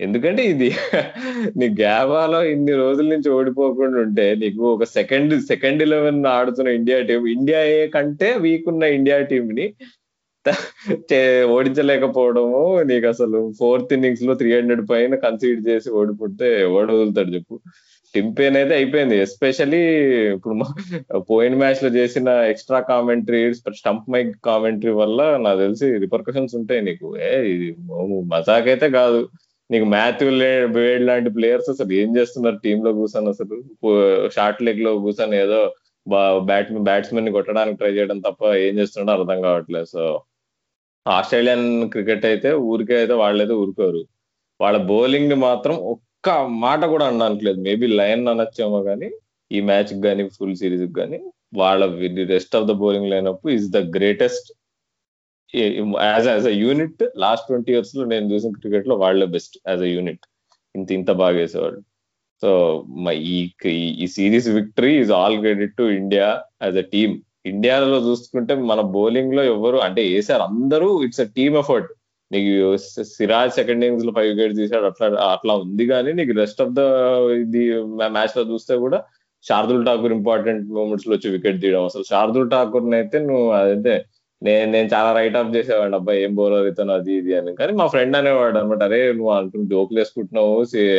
ఎందుకంటే ఇది నీ గ్యాబాలో ఇన్ని రోజుల నుంచి ఓడిపోకుండా ఉంటే నీకు ఒక సెకండ్ సెకండ్ ఇలెవెన్ ఆడుతున్న ఇండియా టీం ఇండియా ఏ కంటే వీక్ ఉన్న ఇండియా టీం ని ఓడించలేకపోవడము. నీకు అసలు ఫోర్త్ ఇన్నింగ్స్లో త్రీ హండ్రెడ్ పైన కన్సీడ్ చేసి ఓడిపోతే ఎవడు వదులుతాడు చెప్పు. టింపేన్ అయితే అయిపోయింది. ఎస్పెషలీ ఇప్పుడు పోయిన మ్యాచ్లో చేసిన extra commentary stump mic commentary వల్ల నాకు తెలిసి రిపర్కషన్స్ ఉంటాయి నీకు. ఏ ఇది మజాక్ అయితే కాదు. నీకు మాథ్యూ వేడ్ లాంటి ప్లేయర్స్ అసలు ఏం చేస్తున్నారు టీమ్లో కూర్చొని అసలు షార్ట్ లెగ్లో కూర్చొని ఏదో బ్యాట్ బ్యాట్స్మెన్ని కొట్టడానికి ట్రై చేయడం తప్ప ఏం చేస్తున్నాడో అర్థం కావట్లేదు. సో ఆస్ట్రేలియన్ క్రికెట్ అయితే ఊరికే అయితే వాళ్ళైతే ఊరుకోరు. వాళ్ళ బౌలింగ్ని మాత్రం ఒక్క మాట కూడా అనట్లేదు. మేబీ లైన్ అనొచ్చేమో కానీ ఈ మ్యాచ్ కానీ ఫుల్ సిరీస్ కానీ వాళ్ళ rest of the bowling lineup is the greatest as as a unit last twenty ఇయర్స్లో నేను చూసిన క్రికెట్లో వాళ్ళే బెస్ట్ యాజ్ అ యూనిట్ ఇంత ఇంత బాగా వేసేవాళ్ళు. సో ఈ ఈ series victory is all credit to India as a team ఇండియాలో చూసుకుంటే మన బౌలింగ్లో ఎవరు అంటే వేసారు అందరూ ఇట్స్ అ టీమ్ ఎఫర్ట్ నీకు సిరాజ్ సెకండ్ ఇన్నింగ్స్లో ఫైవ్ వికెట్స్ తీసాడు అట్లా అట్లా ఉంది కానీ నీకు రెస్ట్ ఆఫ్ ద ఇది మ్యాచ్లో చూస్తే కూడా శార్దుల్ ఠాకూర్ ఇంపార్టెంట్ మూమెంట్స్లో వచ్చి వికెట్ తీయడం అసలు. శార్దుల్ ఠాకూర్ అయితే నువ్వు అదైతే నేను నేను చాలా రైట్ ఆఫ్ చేసేవాడిని. అబ్బాయి ఏం బౌలర్ అవుతాను అది ఇది అని. కానీ మా ఫ్రెండ్ అనేవాడు అనమాట అరే నువ్వు అంటున్న జోకులు వేసుకుంటున్నావు.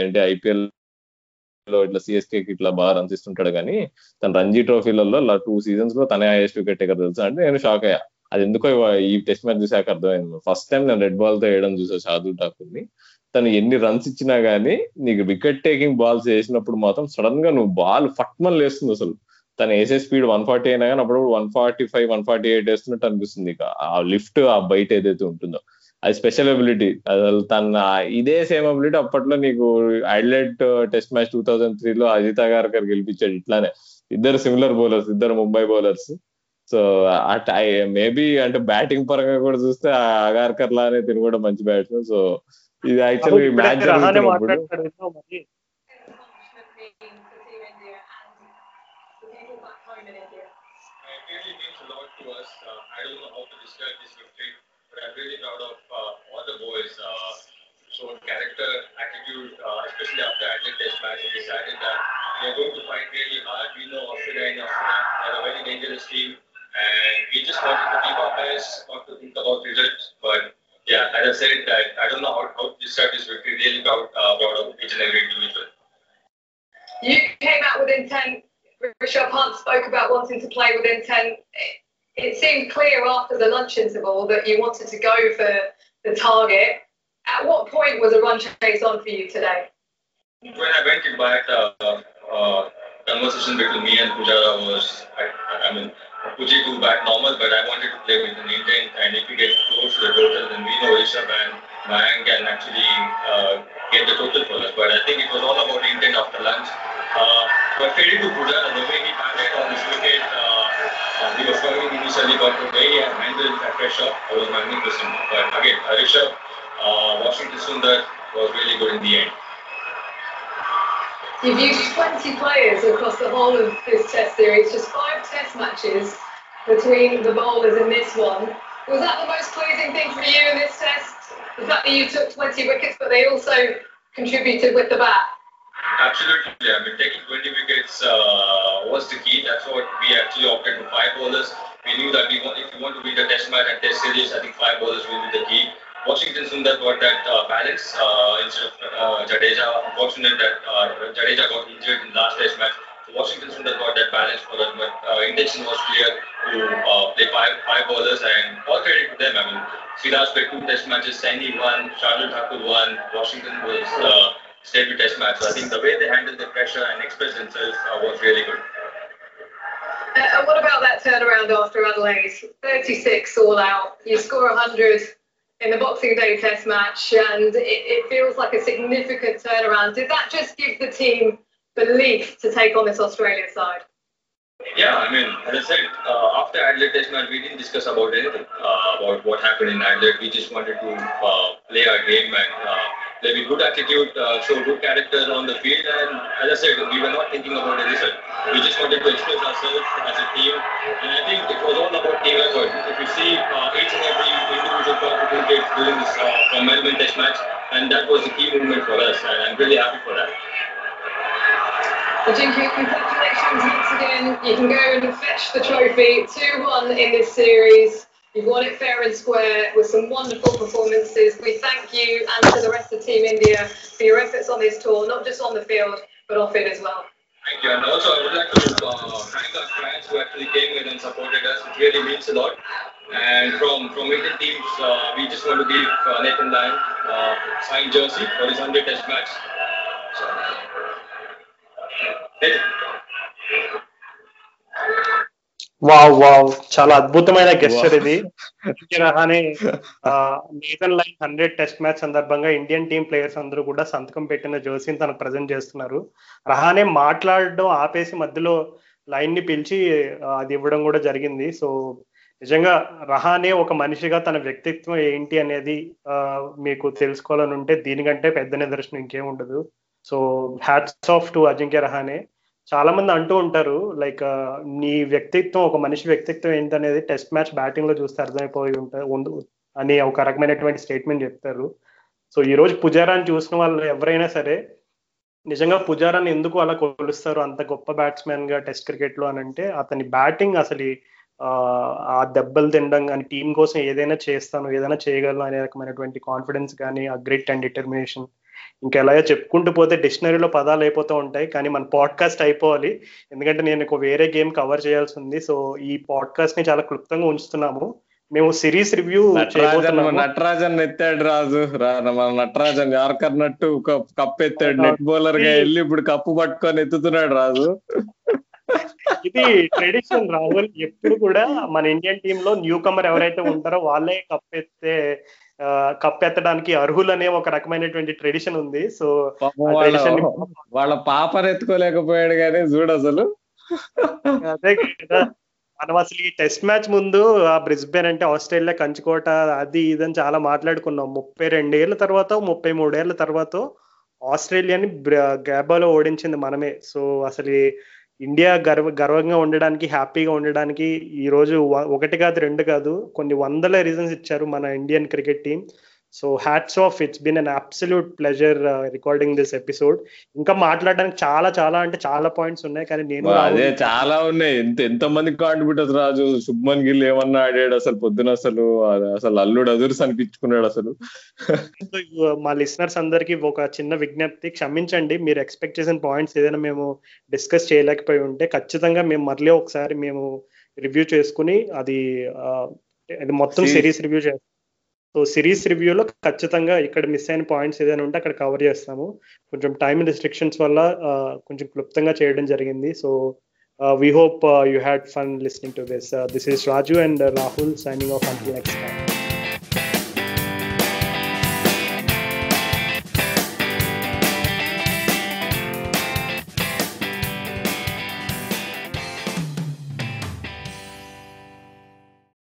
అంటే ఐపీఎల్లో ఇట్లా సిఎస్కే కి ఇట్లా బాగా రన్స్ ఇస్తుంటాడు కానీ తన రంజీ ట్రోఫీలలో టూ సీజన్స్లో తనే హైయెస్ట్ వికెట్ టేకర్ తెలుసు? అంటే నేను షాక్ అయ్యా. అది ఎందుకో ఈ టెస్ట్ మ్యాచ్ చూసాక అర్థమైంది. ఫస్ట్ టైం నేను రెడ్ బాల్తో వేయడం చూసా షాదుల్ ఠాకూర్ని తను ఎన్ని రన్స్ ఇచ్చినా గానీ నీకు వికెట్ టేకింగ్ బాల్స్ వేసినప్పుడు మాత్రం సడన్గా నువ్వు బాల్ ఫట్మన్ లేస్తుంది అసలు. తను వేసే స్పీడ్ వన్ ఫార్టీ అయినా కానీ అప్పుడు one forty five one forty eight వేస్తున్నట్టు అనిపిస్తుంది ఇక. ఆ లిఫ్ట్ ఆ బయట ఏదైతే ఉంటుందో. అది స్పెషల్ అబిలిటీ అసలు తన ఇదే సేమ్ అబిలిటీ అప్పట్లో నీకు Adelaide test match two thousand three లో అజిత గారు గెలిపించాడు ఇట్లానే. ఇద్దరు సిమిలర్ బౌలర్స్ ఇద్దరు ముంబై బౌలర్స్ సో మేబీ అంటే బ్యాటింగ్ పరంగా కూడా చూస్తే అగార్కర్ లానే తిని కూడా మంచి బ్యాట్స్మెన్ సో ఇది actually match I don't know how to describe this victory, but I'm really proud of uh, all the boys. Uh, character, attitude, uh, especially after Adelaide Test match. They decided that they're going to fight really hard. We know Australia and Australia are a very dangerous team, and we just wanted to keep our best, not to think about results. But yeah, as I said, that I don't know how, how to describe this victory. Really proud, uh, proud of each and every individual. You came out with intent. Rishabh Hunt spoke about wanting to play with intent. After the lunch interval that you wanted to go for the target. At what point was a run chase on for you today? When I went in back, uh, uh, conversation between me and Pujara was, I, I mean, Puji to back normal, but I wanted to play with an But again, uh, Rishabh, uh, Washington Sundar was really good in the end. You've used 20 players across the whole of this test series, just five test matches between the bowlers in this one. Was that the most pleasing thing for you in this test? The fact that you took 20 wickets, but they also contributed with the bat? Absolutely. I mean, taking 20 wickets uh, was the key. That's what we actually opted for five bowlers. We knew that we want, if you want to win the test match and test series, I think five bowlers will be the key. Washington Sundar got that uh, balance uh, instead of uh, Jadeja. Unfortunate that uh, Jadeja got injured in last test match. So Washington Sundar got that balance for that, but uh, intention was clear to uh, play five five bowlers and all credit to them. I mean, Siraj played two test matches, Saini won, Shardul Thakur won, Washington was uh, stayed with test match. So I think the way they handled the pressure and expressed themselves uh, was really good. Uh, and what about that turnaround after Adelaide? 36 all out. You score 100 in the Boxing Day Test match, and it, it feels like a significant turnaround. Did that just give the team belief to take on this Australian side? Yeah, I mean, as I said, uh, after Adelaide Test match, we didn't discuss about anything uh, about what happened in Adelaide. We just wanted to uh, play our game and play with good attitude, uh, show good character on the field. And as I said, we were not thinking about the result. We just wanted to express ourselves as a team. And I think it was all about team effort. If you see uh, each and every individual contributed during this uh, Melbourne Test match, and that was the key movement for us. And I'm really happy for that. Well, Jinky, congratulations once again. You can go and fetch the trophy 2 1 in this series. You've won it fair and square with some wonderful performances. We thank you and to the rest of Team India for your efforts on this tour, not just on the field, but off it as well. Thank you. And also, I would like to uh, thank our fans who actually came in and supported us. It really means a lot. And from from Indian teams, uh, we just want to give uh, Nathan Lyon uh, signed jersey for his 100 Test match. So, Nathan. Wow wow. చాలా అద్భుతమైన gesture ఇది. Ajinkya Rahane Nathan Lyon hundred test match సందర్భంగా Indian team players అందరూ కూడా సంతకం పెట్టిన జోసిని తనకు present చేస్తున్నారు. రహానే మాట్లాడడం ఆపేసి మధ్యలో లైన్ని పిలిచి అది ఇవ్వడం కూడా జరిగింది. సో నిజంగా రహానే ఒక మనిషిగా తన వ్యక్తిత్వం ఏంటి అనేది మీకు తెలుసుకోవాలని ఉంటే దీనికంటే పెద్ద నిదర్శనం ఇంకేం ఉండదు. So hats off to Ajinkya Rahane చాలా మంది అంటూ ఉంటారు లైక్ నీ వ్యక్తిత్వం ఒక మనిషి వ్యక్తిత్వం ఏంటనేది టెస్ట్ మ్యాచ్ బ్యాటింగ్లో చూస్తే అర్థమైపోయి ఉంటుంది అని ఒక రకమైనటువంటి స్టేట్మెంట్ చెప్తారు. సో ఈ రోజు పుజారాని చూసిన వాళ్ళు ఎవరైనా సరే నిజంగా పుజారాని ఎందుకు అలా కొలుస్తారు అంత గొప్ప బ్యాట్స్మెన్గా టెస్ట్ క్రికెట్లో అని అంటే అతని బ్యాటింగ్ అసలు ఆ, ఆ దెబ్బలు తినడం కానీ టీం కోసం ఏదైనా చేస్తాను ఏదైనా చేయగలను అనే రకమైనటువంటి కాన్ఫిడెన్స్ కానీ ఆ గ్రిట్ అండ్ డిటర్మినేషన్ ఇంకా ఎలాగో చెప్పుకుంటూ పోతే డిక్షనరీలో పదాలు అయిపోతూ ఉంటాయి కానీ మన పాడ్కాస్ట్ అయిపోవాలి. ఎందుకంటే నేను వేరే గేమ్ కవర్ చేయాల్సి ఉంది. సో ఈ పాడ్కాస్ట్ని చాలా క్లుప్తంగా ఉంచుతున్నాము. మేము సిరీస్ రివ్యూ నటరాజన్ ఎత్తాడు రాజు. మన Natarajan yorker Nattu cup cup ఎత్తాడు నెట్ బౌలర్గా వెళ్ళి ఇప్పుడు కప్పు పట్టుకొని ఎత్తుతున్నాడు రాజు. ఇది ట్రెడిషన్ రాహుల్. ఎప్పుడు కూడా మన ఇండియన్ టీమ్లో న్యూ కమర్ ఎవరైతే ఉంటారో వాళ్ళే కప్ ఎత్తే ఆ, కప్ ఎత్తడానికి అర్హులనే ఒక రకమైనటువంటి ట్రెడిషన్ ఉంది. సో వాళ్ళ పాపను ఎత్తుకోలేకపోయాడు కానీ చూడు అసలు. అదే కదా. మనం అసలు ఈ టెస్ట్ మ్యాచ్ ముందు ఆ బ్రిస్బెన్ అంటే ఆస్ట్రేలియా కంచుకోట అది ఇదని చాలా మాట్లాడుకున్నాం. ముప్పై రెండేళ్ళ తర్వాత ముప్పై మూడేళ్ళ తర్వాత ఆస్ట్రేలియాని గ్యాబాలో ఓడించింది మనమే. సో అసలు ఇండియా గర్వ గర్వంగా ఉండడానికి హ్యాపీగా ఉండడానికి ఈరోజు ఒకటి కాదు రెండు కాదు కొన్ని వందల రీజన్స్ ఇచ్చారు మన Indian cricket team. So hats off it's been an absolute pleasure recording this episode ఇంకా మాట్లాడడానికి చాలా చాలా అంటే చాలా పాయింట్స్ ఉన్నాయి. కానీ నేను అదే చాలా ఉన్నాయి. ఎంత ఎంత మంది కాంట్రిబ్యూటర్స్ రాజు శుభ్మన్ గిల్ ఏమన్నా ఆడాడు అసలు పొద్దున అసలు? అసలు అల్లుడు అదుర్స్ అనిపించుకున్నాడు అసలు. *laughs* మా లిసనర్స్ అందరికి ఒక చిన్న విజ్ఞప్తి. క్షమించండి మీరు ఎక్స్పెక్ట్ చేసిన పాయింట్స్ ఏదైనా మేము డిస్కస్ చేయలేకపోయి ఉంటే ఖచ్చితంగా మేము మళ్ళీ ఒకసారి మేము రివ్యూ చేసుకుని అది మొత్తం సిరీస్ రివ్యూ చేస్తాం. సో సిరీస్ రివ్యూలో ఖచ్చితంగా ఇక్కడ మిస్ అయిన పాయింట్స్ ఏదైనా ఉంటే అక్కడ కవర్ చేస్తాము. కొంచెం టైం రిస్ట్రిక్షన్స్ వల్ల కొంచెం క్లుప్తంగా చేయడం జరిగింది. So we hope you had fun listening to this this is Raju and Rahul signing off until next time